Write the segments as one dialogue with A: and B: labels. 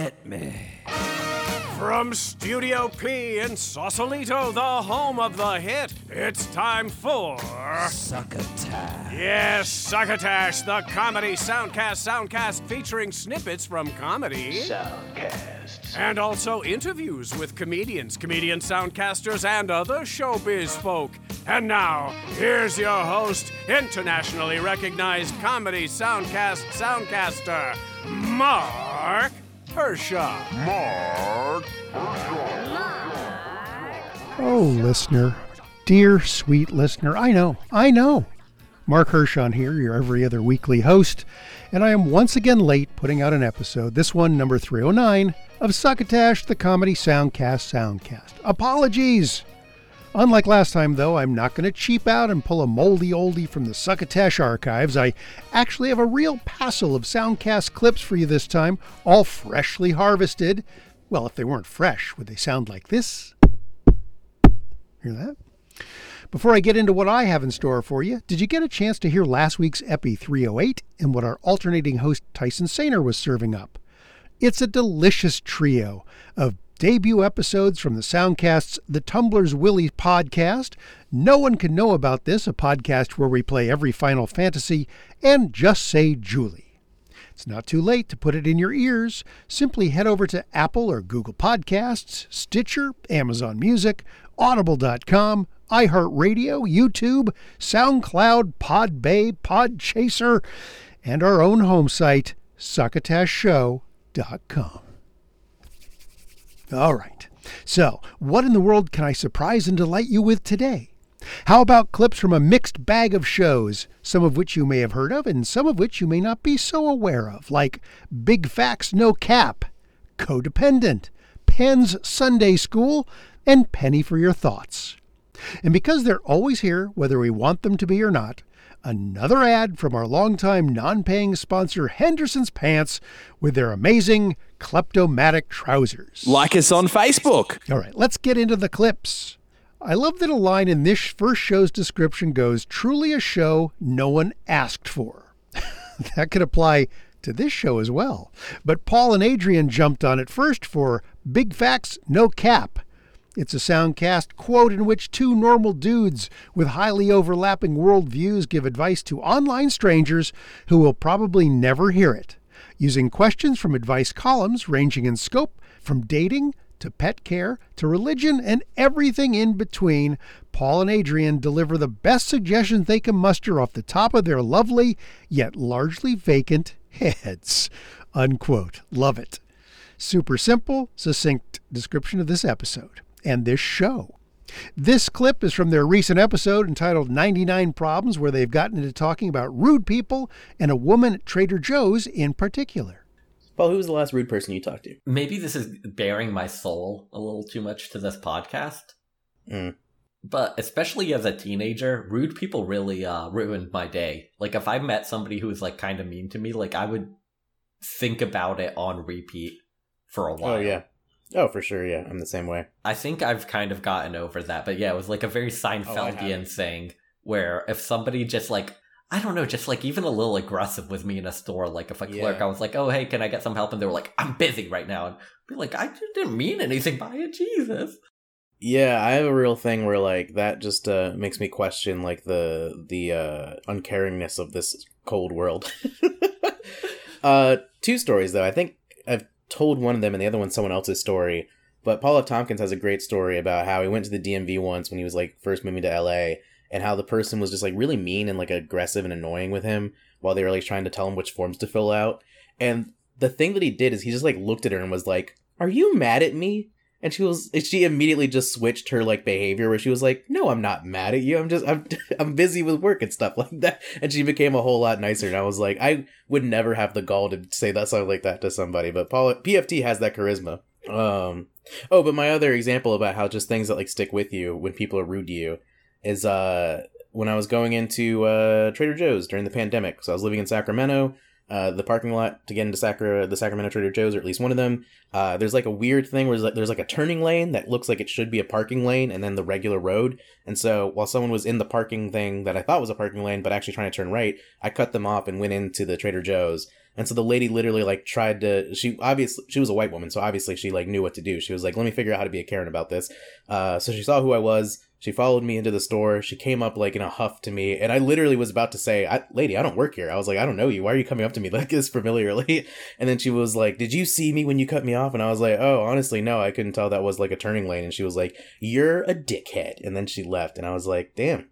A: Hit me.
B: From Studio P in Sausalito, the home of the hit, it's time for.
A: Succotash.
B: Yes, Succotash, the comedy soundcast soundcast featuring snippets from comedy.
C: Soundcast.
B: And also interviews with comedians, comedian soundcasters, and other showbiz folk. And now, here's your host, internationally recognized comedy soundcast soundcaster, Mark Hershon.
C: Mark.
D: Oh, listener. Dear, sweet listener. I know, I know. Mark Hershon here, your every other weekly host, and I am once again late putting out an episode, this one number 309, of Succotash, the Comedy Soundcast Soundcast. Apologies! Unlike last time, though, I'm not going to cheap out and pull a moldy oldie from the Succotash archives. I actually have a real passel of Soundcast clips for you this time, all freshly harvested. Well, if they weren't fresh, would they sound like this? Hear that? Before I get into what I have in store for you, did you get a chance to hear last week's Epi 308 and what our alternating host Tyson Sainer was serving up? It's a delicious trio of debut episodes from the Soundcast's The Tumblr's Willie podcast. No one can know about this, a podcast where we play every Final Fantasy, and Just Say Julie. It's not too late to put it in your ears. Simply head over to Apple or Google Podcasts, Stitcher, Amazon Music, Audible.com, iHeartRadio, YouTube, SoundCloud, Podbay, Podchaser, and our own home site, succotashshow.com. All right. So, what in the world can I surprise and delight you with today? How about clips from a mixed bag of shows, some of which you may have heard of and some of which you may not be so aware of, like Big Facts No Cap, Codependent, Penn's Sunday School, and Penny for Your Thoughts. And because they're always here, whether we want them to be or not, another ad from our longtime non paying sponsor, Henderson's Pants, with their amazing kleptomatic trousers.
E: Like us on Facebook.
D: All right, let's get into the clips. I love that a line in this first show's description goes, truly a show no one asked for. that could apply to this show as well. But Paul and Adrian jumped on it first for Big Facts, No Cap. It's a soundcast quote in which two normal dudes with highly overlapping worldviews give advice to online strangers who will probably never hear it, using questions from advice columns ranging in scope from dating to pet care to religion and everything in between. Paul and Adrian deliver the best suggestions they can muster off the top of their lovely yet largely vacant heads. Unquote. Love it. Super simple, succinct description of this episode and this show. This clip is from their recent episode entitled 99 Problems, where they've gotten into talking about rude people and a woman at Trader Joe's in particular.
F: Paul, who was the last rude person you talked to?
G: Maybe this is bearing my soul a little too much to this podcast.
F: Mm.
G: But especially as a teenager, rude people really uh, ruined my day. Like if I met somebody who was like kind of mean to me, like I would think about it on repeat for a while.
F: Oh yeah. Oh, for sure. Yeah, I'm the same way.
G: I think I've kind of gotten over that. But yeah, it was like a very Seinfeldian
F: haven't.
G: thing where if somebody just like I don't know, just like even a little aggressive with me in a store, like if a clerk, I was like, "Oh, hey, can I get some help?" And they were like, "I'm busy right now," and be like, "I didn't mean anything by it, Jesus."
F: Yeah, I have a real thing where like that just uh, makes me question like the the uh, uncaringness of this cold world. uh, two stories though. I think I've told one of them, and the other one's someone else's story. But Paul F. Tompkins has a great story about how he went to the DMV once when he was like first moving to LA, and how the person was just like really mean and like aggressive and annoying with him while they were like trying to tell him which forms to fill out. And the thing that he did is he just like looked at her and was like, "Are you mad at me?" And she was she immediately just switched her like behavior where she was like, "No, I'm not mad at you. I'm just I'm I'm busy with work and stuff like that." And she became a whole lot nicer. And I was like, I would never have the gall to say that something like that to somebody, but Paul PFT has that charisma. Um oh, but my other example about how just things that like stick with you when people are rude to you is uh when I was going into uh Trader Joe's during the pandemic. So I was living in Sacramento. Uh, the parking lot to get into Sacra- the Sacramento Trader Joe's, or at least one of them, uh, there's like a weird thing where there's like, there's like a turning lane that looks like it should be a parking lane and then the regular road. And so while someone was in the parking thing that I thought was a parking lane, but actually trying to turn right, I cut them off and went into the Trader Joe's. And so the lady literally like tried to she obviously she was a white woman, so obviously she like knew what to do. She was like, "Let me figure out how to be a Karen about this." Uh, so she saw who I was. She followed me into the store. She came up like in a huff to me, and I literally was about to say, I, "Lady, I don't work here." I was like, "I don't know you. Why are you coming up to me like this familiarly?" And then she was like, "Did you see me when you cut me off?" And I was like, "Oh, honestly, no. I couldn't tell that was like a turning lane." And she was like, "You're a dickhead." And then she left, and I was like, "Damn,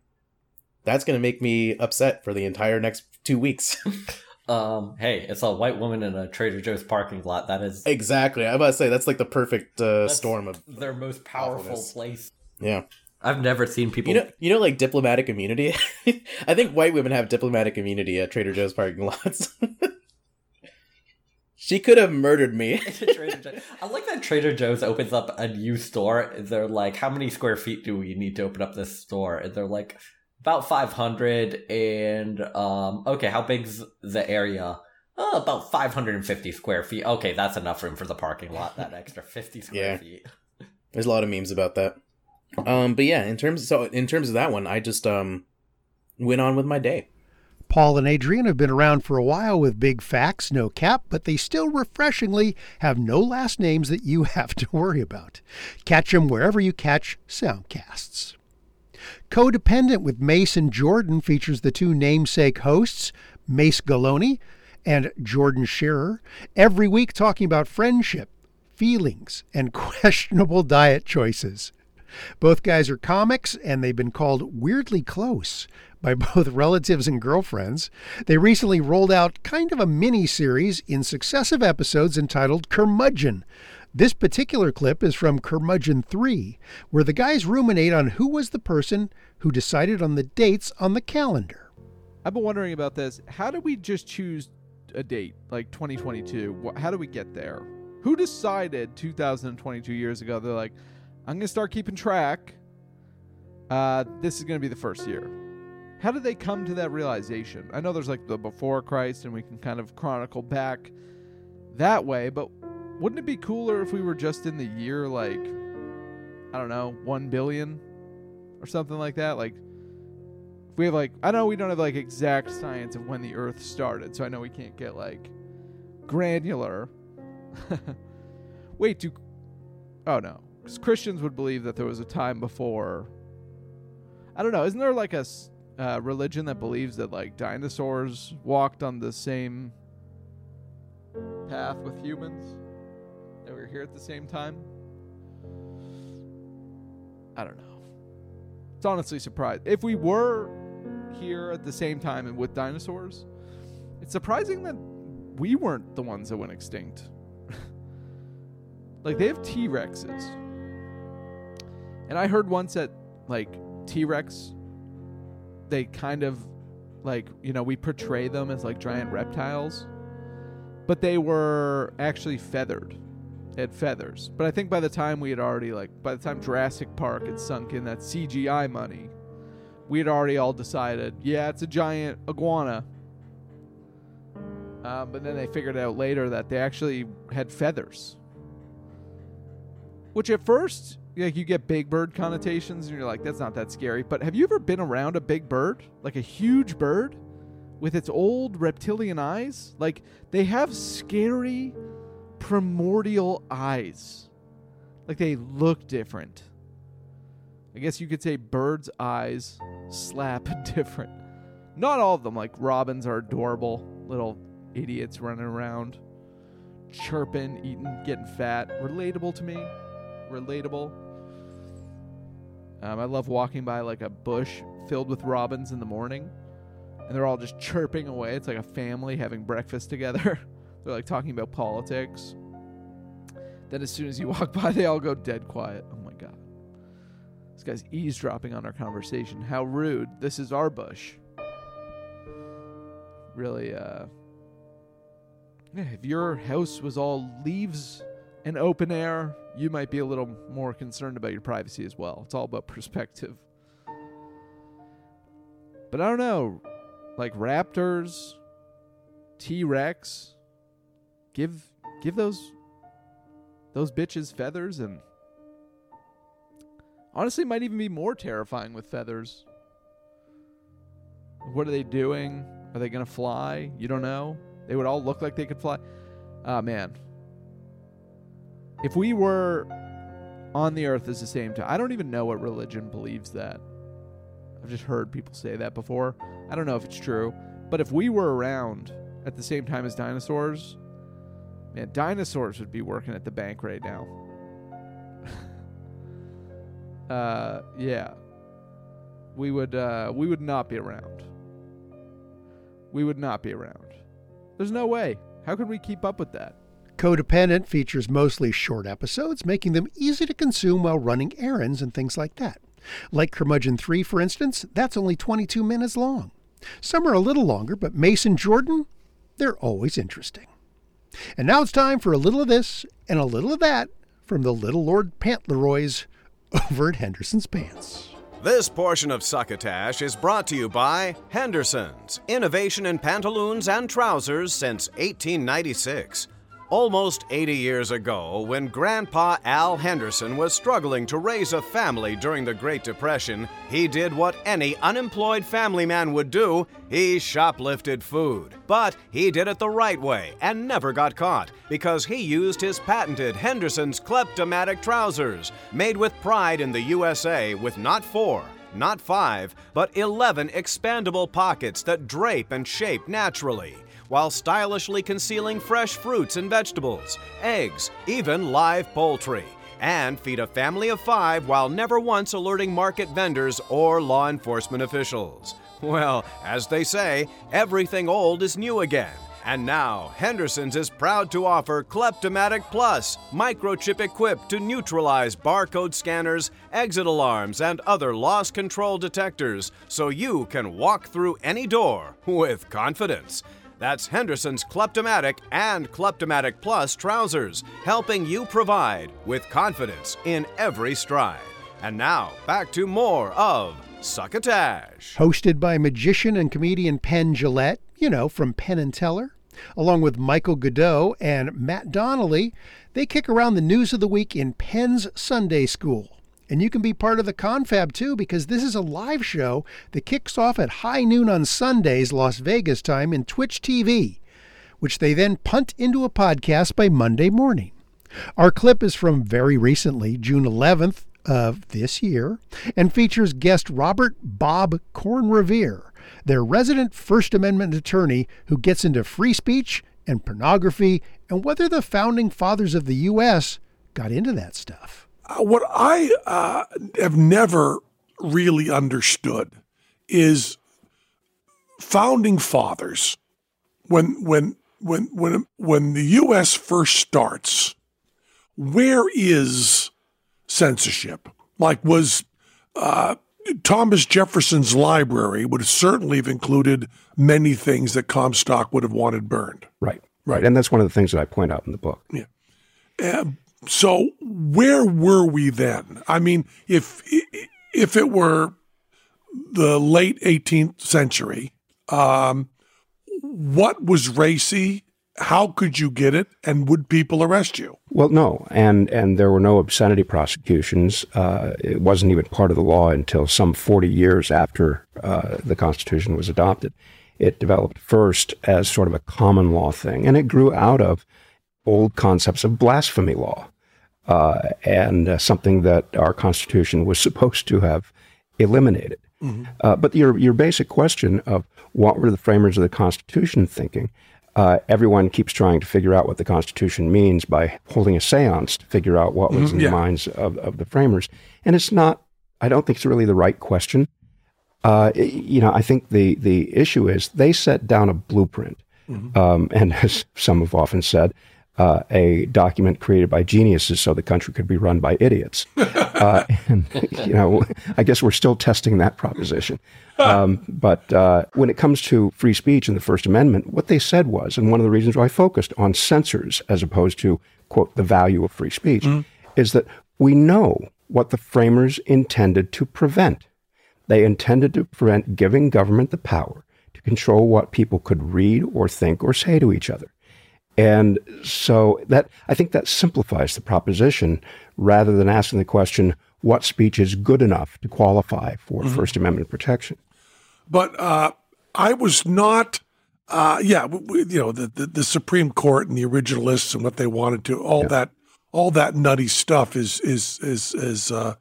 F: that's gonna make me upset for the entire next two weeks."
G: Um, hey, it's a white woman in a Trader Joe's parking lot. That is
F: exactly. I about to say that's like the perfect uh, storm of
G: their most powerful
F: awfulness.
G: place.
F: yeah.
G: I've never seen people.
F: You know, you know, like diplomatic immunity. I think white women have diplomatic immunity at Trader Joe's parking lots. she could have murdered me.
G: I like that Trader Joe's opens up a new store. They're like, how many square feet do we need to open up this store? And they're like, about 500. And, um, okay, how big's the area? Oh, about 550 square feet. Okay, that's enough room for the parking lot, that extra 50 square
F: Yeah.
G: feet.
F: There's a lot of memes about that. Um, but yeah, in terms so in terms of that one, I just um went on with my day.
D: Paul and Adrian have been around for a while with big facts, no cap, but they still refreshingly have no last names that you have to worry about. Catch them wherever you catch soundcasts. Codependent with and Jordan features the two namesake hosts, Mace Galoni and Jordan Shearer, every week talking about friendship, feelings, and questionable diet choices. Both guys are comics, and they've been called weirdly close by both relatives and girlfriends. They recently rolled out kind of a mini series in successive episodes entitled Curmudgeon. This particular clip is from Curmudgeon 3, where the guys ruminate on who was the person who decided on the dates on the calendar.
E: I've been wondering about this. How do we just choose a date like 2022? How do we get there? Who decided 2022 years ago? They're like, I'm gonna start keeping track. Uh, this is gonna be the first year. How did they come to that realization? I know there's like the before Christ, and we can kind of chronicle back that way, but wouldn't it be cooler if we were just in the year like I don't know, one billion or something like that? Like we have like I know we don't have like exact science of when the Earth started, so I know we can't get like granular. Wait, do oh no, Christians would believe that there was a time before. I don't know. Isn't there like a uh, religion that believes that like dinosaurs walked on the same path with humans? That we were here at the same time. I don't know. It's honestly surprised. If we were here at the same time and with dinosaurs, it's surprising that we weren't the ones that went extinct. like they have T Rexes. And I heard once that like T Rex they kind of like, you know, we portray them as like giant reptiles. But they were actually feathered. They had feathers. But I think by the time we had already like by the time Jurassic Park had sunk in that CGI money, we had already all decided, yeah, it's a giant iguana. Um, but then they figured out later that they actually had feathers. Which at first, like you get big bird connotations, and you're like, that's not that scary. But have you ever been around a big bird, like a huge bird, with its old reptilian eyes? Like they have scary, primordial eyes. Like they look different. I guess you could say birds' eyes slap different. Not all of them, like robins are adorable little idiots running around, chirping, eating, getting fat. Relatable to me. Relatable. Um, I love walking by like a bush filled with robins in the morning, and they're all just chirping away. It's like a family having breakfast together. they're like talking about politics. Then as soon as you walk by, they all go dead quiet. Oh my god. This guy's eavesdropping on our conversation. How rude. This is our bush. Really, uh. Yeah, if your house was all leaves and open air, you might be a little more concerned about your privacy as well. It's all about perspective. But I don't know. Like raptors, T Rex, give give those those bitches feathers and honestly might even be more terrifying with feathers. What are they doing? Are they gonna fly? You don't know. They would all look like they could fly. Oh man. If we were on the earth at the same time, I don't even know what religion believes that. I've just heard people say that before. I don't know if it's true, but if we were around at the same time as dinosaurs, man, dinosaurs would be working at the bank right now. uh, yeah, we would uh, we would not be around. We would not be around. There's no way. How could we keep up with that?
D: Codependent features mostly short episodes, making them easy to consume while running errands and things like that. Like Curmudgeon 3, for instance, that's only 22 minutes long. Some are a little longer, but Mason Jordan, they're always interesting. And now it's time for a little of this and a little of that from the Little Lord Pantleroys over at Henderson's Pants.
B: This portion of Succotash is brought to you by Henderson's, innovation in pantaloons and trousers since 1896. Almost 80 years ago, when Grandpa Al Henderson was struggling to raise a family during the Great Depression, he did what any unemployed family man would do he shoplifted food. But he did it the right way and never got caught because he used his patented Henderson's Kleptomatic trousers, made with pride in the USA with not four, not five, but 11 expandable pockets that drape and shape naturally while stylishly concealing fresh fruits and vegetables, eggs, even live poultry, and feed a family of five while never once alerting market vendors or law enforcement officials. Well, as they say, everything old is new again. And now, Henderson's is proud to offer Kleptomatic Plus, microchip equipped to neutralize barcode scanners, exit alarms, and other loss control detectors so you can walk through any door with confidence. That's Henderson's Kleptomatic and Kleptomatic Plus trousers, helping you provide with confidence in every stride. And now, back to more of Succotash.
D: Hosted by magician and comedian Penn Jillette, you know, from Penn and Teller, along with Michael Goudeau and Matt Donnelly, they kick around the news of the week in Penn's Sunday School. And you can be part of the confab too, because this is a live show that kicks off at high noon on Sundays, Las Vegas time, in Twitch TV, which they then punt into a podcast by Monday morning. Our clip is from very recently, June 11th of this year, and features guest Robert Bob Corn Revere, their resident First Amendment attorney who gets into free speech and pornography and whether the founding fathers of the U.S. got into that stuff.
H: Uh, what I uh, have never really understood is founding fathers. When when when when when the U.S. first starts, where is censorship? Like was uh, Thomas Jefferson's library would certainly have included many things that Comstock would have wanted burned.
I: Right, right, and that's one of the things that I point out in the book.
H: Yeah. Uh, so where were we then? I mean, if if it were the late 18th century, um, what was racy? How could you get it? And would people arrest you?
I: Well, no, and and there were no obscenity prosecutions. Uh, it wasn't even part of the law until some 40 years after uh, the Constitution was adopted. It developed first as sort of a common law thing, and it grew out of old concepts of blasphemy law, uh, and uh, something that our Constitution was supposed to have eliminated. Mm-hmm. Uh, but your your basic question of what were the framers of the Constitution thinking? Uh, everyone keeps trying to figure out what the Constitution means by holding a séance to figure out what was
H: Mhm,
I: in
H: yeah.
I: the minds of, of the framers, and it's not. I don't think it's really the right question. Uh, y- you know, I think the the issue is they set down a blueprint, um, and as some have often said, uh, a document created by geniuses so the country could be run by idiots. uh, and you know, I guess we're still testing that proposition. Um, but uh, when it comes to free speech and the First Amendment, what they said was, and one of the reasons why I focused on censors as opposed to quote the value of free speech, is that we know what the framers intended to prevent. They intended to prevent giving government the power to control what people could read or think or say to each other. And so that I think that simplifies the proposition rather than asking the question, what speech is good enough to qualify for
H: Mhm.
I: First Amendment protection?
H: But uh, I was not uh, yeah, w- w- you know, the, the, the Supreme Court and the originalists and what they wanted to, all that, all that nutty stuff is, is, is, is, uh,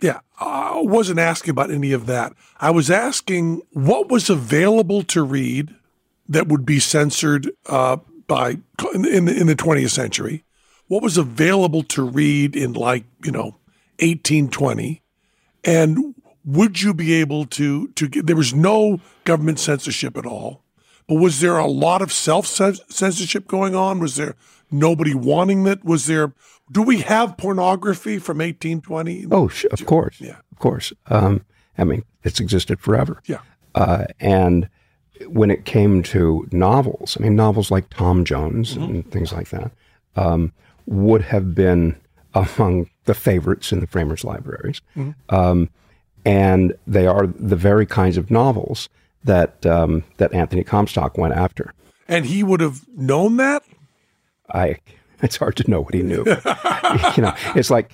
H: yeah, I wasn't asking about any of that. I was asking what was available to read that would be censored uh, by in the, in the 20th century. What was available to read in like you know 1820, and would you be able to to get? There was no government censorship at all, but was there a lot of self censorship going on? Was there nobody wanting that? Was there? Do we have pornography from 1820?
I: Oh, of course.
H: Yeah.
I: Of course. Um, I mean, it's existed forever.
H: Yeah.
I: Uh, and when it came to novels, I mean, novels like Tom Jones and things like that um, would have been among the favorites in the framers' libraries. Um, and they are the very kinds of novels that um, that Anthony Comstock went after.
H: And he would have known that?
I: I it's hard to know what he knew. you know, it's like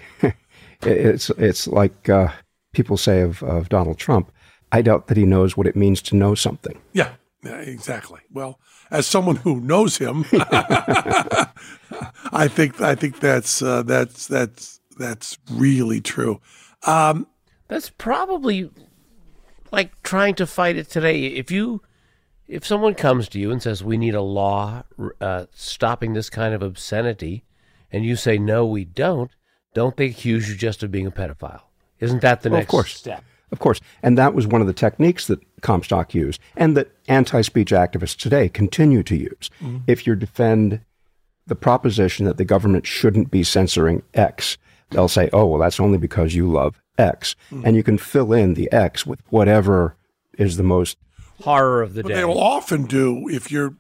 I: it's it's like uh, people say of, of Donald Trump. I doubt that he knows what it means to know something.
H: Yeah, yeah, exactly. Well, as someone who knows him, I think I think that's uh, that's that's that's really true. Um,
A: That's probably like trying to fight it today. If you, if someone comes to you and says we need a law uh, stopping this kind of obscenity, and you say no, we don't, don't they accuse you just of being a pedophile? Isn't that the
I: Well, of
A: next
I: course.
A: step?
I: Of course. And that was one of the techniques that Comstock used and that anti speech activists today continue to use. Mm-hmm. If you defend the proposition that the government shouldn't be censoring X, they'll say, oh, well, that's only because you love X. Mm. And you can fill in the X with whatever is the most.
A: Horror of the
H: but
A: day.
H: they will often do if you're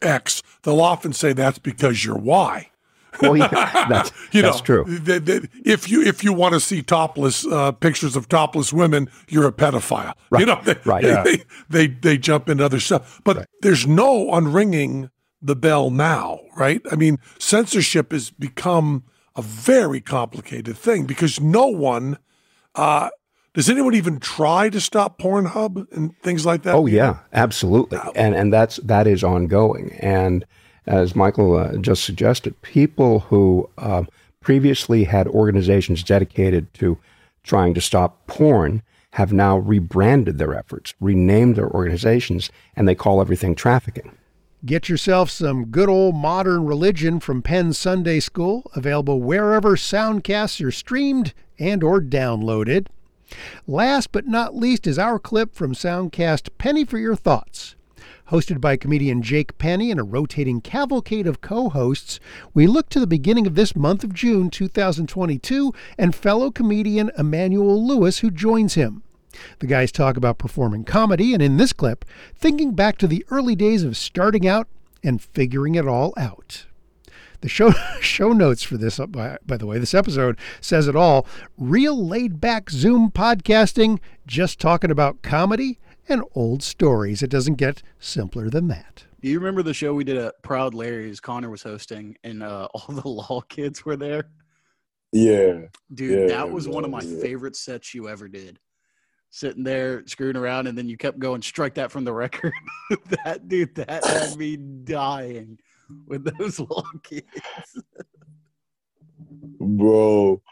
H: X. They'll often say that's because you're Y.
I: Well, yeah, that's,
H: You
I: that's
H: know,
I: true.
H: they- they- if you if you want to see topless uh, pictures of topless women, you're a pedophile. Right. You
I: Right,
H: know, they,
I: right.
H: They,
I: Yeah.
H: they, they they jump into other stuff, but there's no unringing the bell now, right? I mean, censorship has become a very complicated thing because no one. Uh, does anyone even try to stop Pornhub and things like that?
I: Oh yeah, absolutely, and and that's that is ongoing. And as Michael uh, just suggested, people who um, previously had organizations dedicated to trying to stop porn have now rebranded their efforts, renamed their organizations, and they call everything trafficking.
D: Get yourself some good old modern religion from Penn Sunday School, available wherever soundcasts are streamed and or downloaded. Last but not least is our clip from Soundcast Penny for Your Thoughts. Hosted by comedian Jake Penny and a rotating cavalcade of co hosts, we look to the beginning of this month of June 2022 and fellow comedian Emmanuel Lewis, who joins him. The guys talk about performing comedy, and in this clip, thinking back to the early days of starting out and figuring it all out. The show show notes for this, by, by the way, this episode says it all. Real laid back Zoom podcasting, just talking about comedy and old stories. It doesn't get simpler than that.
J: Do you remember the show we did at Proud Larry's? Connor was hosting, and uh, all the law kids were there.
K: Yeah.
J: Dude,
K: Yeah,
J: that was one of my
K: yeah.
J: favorite sets you ever did. Sitting there screwing around, and then you kept going, strike that from the record. that dude, that had me dying with those law kids.
K: Bro.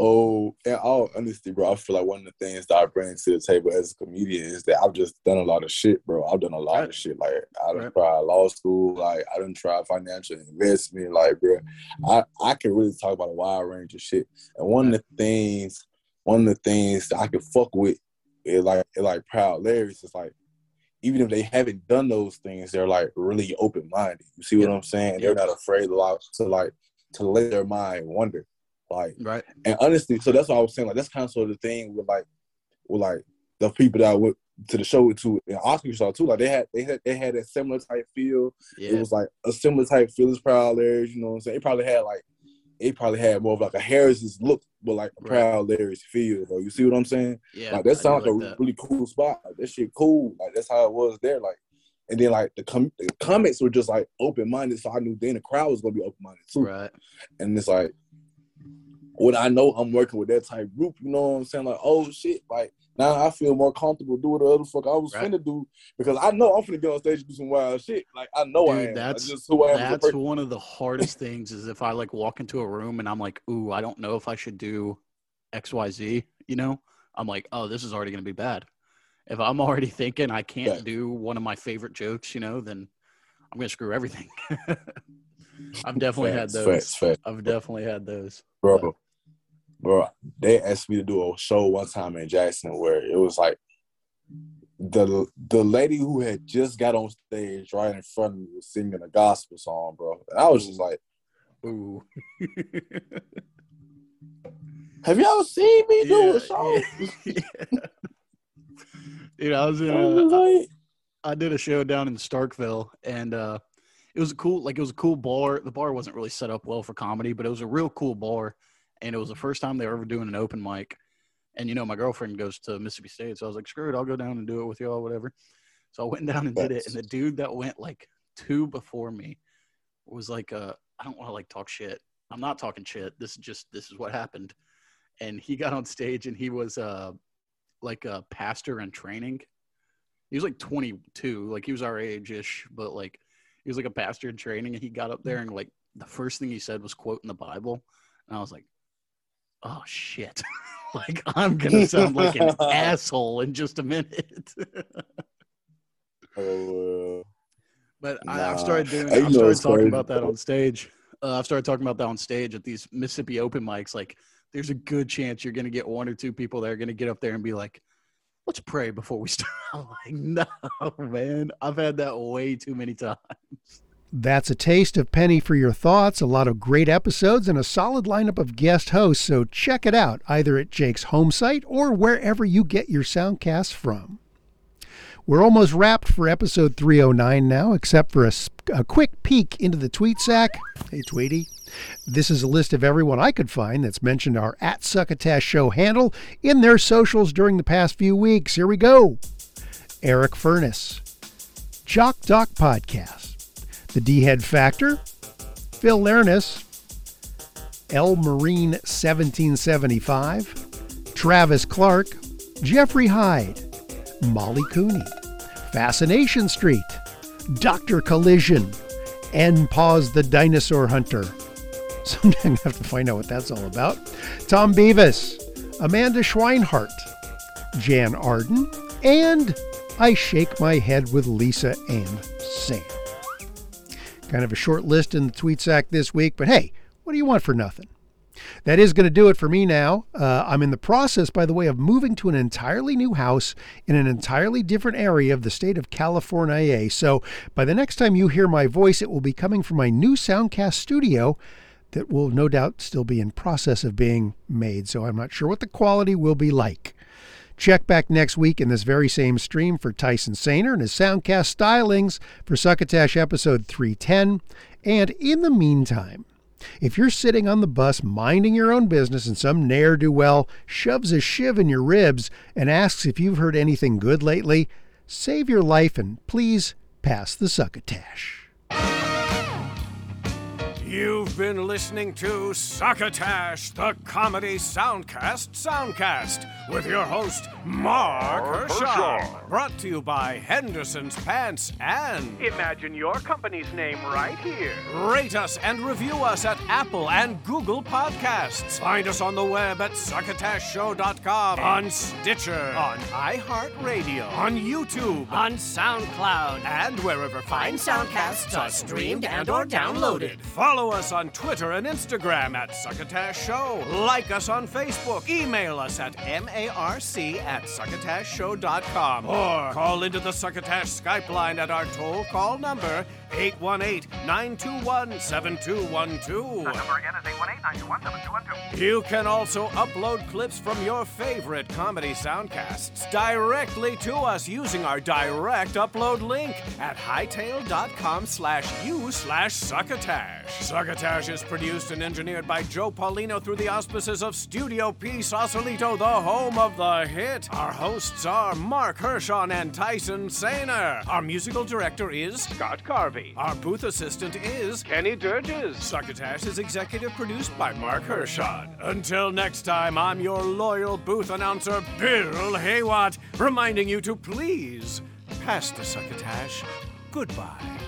K: Oh, and all honesty, bro, I feel like one of the things that I bring to the table as a comedian is that I've just done a lot of shit, bro. I've done a lot
J: Right.
K: of shit. Like I done
J: Right.
K: tried law school, like I done tried financial investment, like bro. I, I can really talk about a wide range of shit. And one of the things, one of the things that I can fuck with is like like proud Larry's is like even if they haven't done those things, they're like really open minded. You see what
J: Yep.
K: I'm saying? They're not afraid to like to like to let their mind wander. Like
J: Right.
K: and honestly, so that's what I was saying. Like that's kind of sort of the thing with like with like the people that I went to the show too and Oscar saw too. Like they had they had they had that similar type feel. It was like a similar type feel as Proud Larry's, you know what I'm saying? It probably had like it probably had more of like a Harris's look, but like a. Proud Larry's feel though. You see what I'm saying?
J: Yeah.
K: like that sounds like,
J: like
K: a
J: that.
K: really cool spot. Like that shit cool. Like that's how it was there. Like and then like the, com- the comments were just like open minded, so I knew then the crowd was gonna be open minded too.
J: Right.
K: And it's like when I know I'm working with that type group, you know what I'm saying? Like, oh shit, like now I feel more comfortable doing the other fuck I was
J: Right.
K: finna do because I know I'm finna get on stage and do some wild shit. Like I know I
J: Dude,
K: am.
J: that's
K: That's just who I am.
J: that's one of the hardest things is if I like walk into a room and I'm like, ooh, I don't know if I should do X, Y, Z. You know, I'm like, oh, this is already gonna be bad. If I'm already thinking I can't
K: Yeah.
J: do one of my favorite jokes, you know, then I'm gonna screw everything. I've definitely
K: Facts,
J: had those.
K: facts, facts.
J: I've definitely had those.
K: bro. Bro, they asked me to do a show one time in Jackson where it was like the the lady who had just got on stage right in front of me was singing a gospel song, bro. And I was just like,
J: Ooh.
K: "Have y'all seen me do
J: Yeah,
K: a show?"
J: Dude, I was in
K: I
J: a,
K: like,
J: I did a show down in Starkville, and uh, it was a cool, like it was a cool bar. The bar wasn't really set up well for comedy, but it was a real cool bar, and it was the first time they were ever doing an open mic. And you know, my girlfriend goes to Mississippi State, so I was like, screw it, I'll go down and do it with y'all, whatever. So I went down and did it, and the dude that went like two before me was like, uh, I don't want to like talk shit. I'm not talking shit. This is just this is what happened. And he got on stage, and he was uh, like a pastor in training he was like 22 like he was our age ish but like he was like a pastor in training and he got up there and like the first thing he said was quoting the bible and i was like oh shit. Like i'm gonna sound like an asshole in just a minute.
K: Oh,
J: but I,
K: Nah.
J: i've started doing i've started talking about that on stage. Uh, i've started talking about that on stage at these mississippi open mics. Like there's a good chance you're gonna get one or two people that are gonna get up there and be like let's pray before we start. I'm like no man. I've had that way too many times
D: That's a taste of Penny for your thoughts, a lot of great episodes, and a solid lineup of guest hosts. So check it out either at Jake's home site or wherever you get your soundcasts from. We're almost wrapped for episode 309 now, except for a quick peek into the tweet sack. Hey, Tweety. This is a list of everyone I could find that's mentioned our at Succotash Show handle in their socials during the past few weeks. Here we go Eric Furness, Jock Doc Podcast, The D Head Factor, Phil Lernis, L Marine 1775, Travis Clark, Jeffrey Hyde, Molly Cooney, Fascination Street, Dr. Collision, and Pause the Dinosaur Hunter. Someday I'm going to have to find out what that's all about. Tom Beavis, Amanda Schweinhart, Jan Arden, and I Shake My Head with Lisa and Sam. Kind of a short list in the tweet sack this week, but hey, what do you want for nothing? That is going to do it for me now. Uh, I'm in the process, by the way, of moving to an entirely new house in an entirely different area of the state of California. So by the next time you hear my voice, it will be coming from my new Soundcast studio that will no doubt still be in process of being made. So I'm not sure what the quality will be like. Check back next week in this very same stream for Tyson Sainer and his Soundcast stylings for Succotash episode 310. And in the meantime, if you're sitting on the bus minding your own business and some ne'er do well shoves a shiv in your ribs and asks if you've heard anything good lately, save your life and please pass the succotash.
B: You've been listening to Succotash, the comedy soundcast soundcast, with your host, Mark
C: Mark
B: Hershon.
C: Hershon.
B: Brought to you by Henderson's Pants and
C: Imagine your company's name right here.
B: rate us and review us at Apple and Google Podcasts. Find us on the web at succotashshow.com, on Stitcher, on iHeartRadio, on YouTube,
L: on SoundCloud,
B: and wherever fine soundcasts are streamed and or downloaded. Follow us on Twitter and Instagram at Succotash Show. Like us on Facebook. Email us at marc at succotashshow.com. Or call into the Succotash Skype line at our toll call number 818-921-7212.
C: again is 818-921-7212.
B: You can also upload clips from your favorite comedy soundcasts directly to us using our direct upload link at hightail.com slash u slash succotash. Succotash is produced and engineered by Joe Paulino through the auspices of Studio P Sausalito, the home of the hit. Our hosts are Mark Hershon and Tyson Sainer. Our musical director is
C: Scott Carvey. Murphy.
B: Our booth assistant is
C: Kenny Durges.
B: Succotash is executive produced by Mark Hershon. Until next time, I'm your loyal booth announcer, Bill Haywatt, reminding you to please pass the succotash. Goodbye.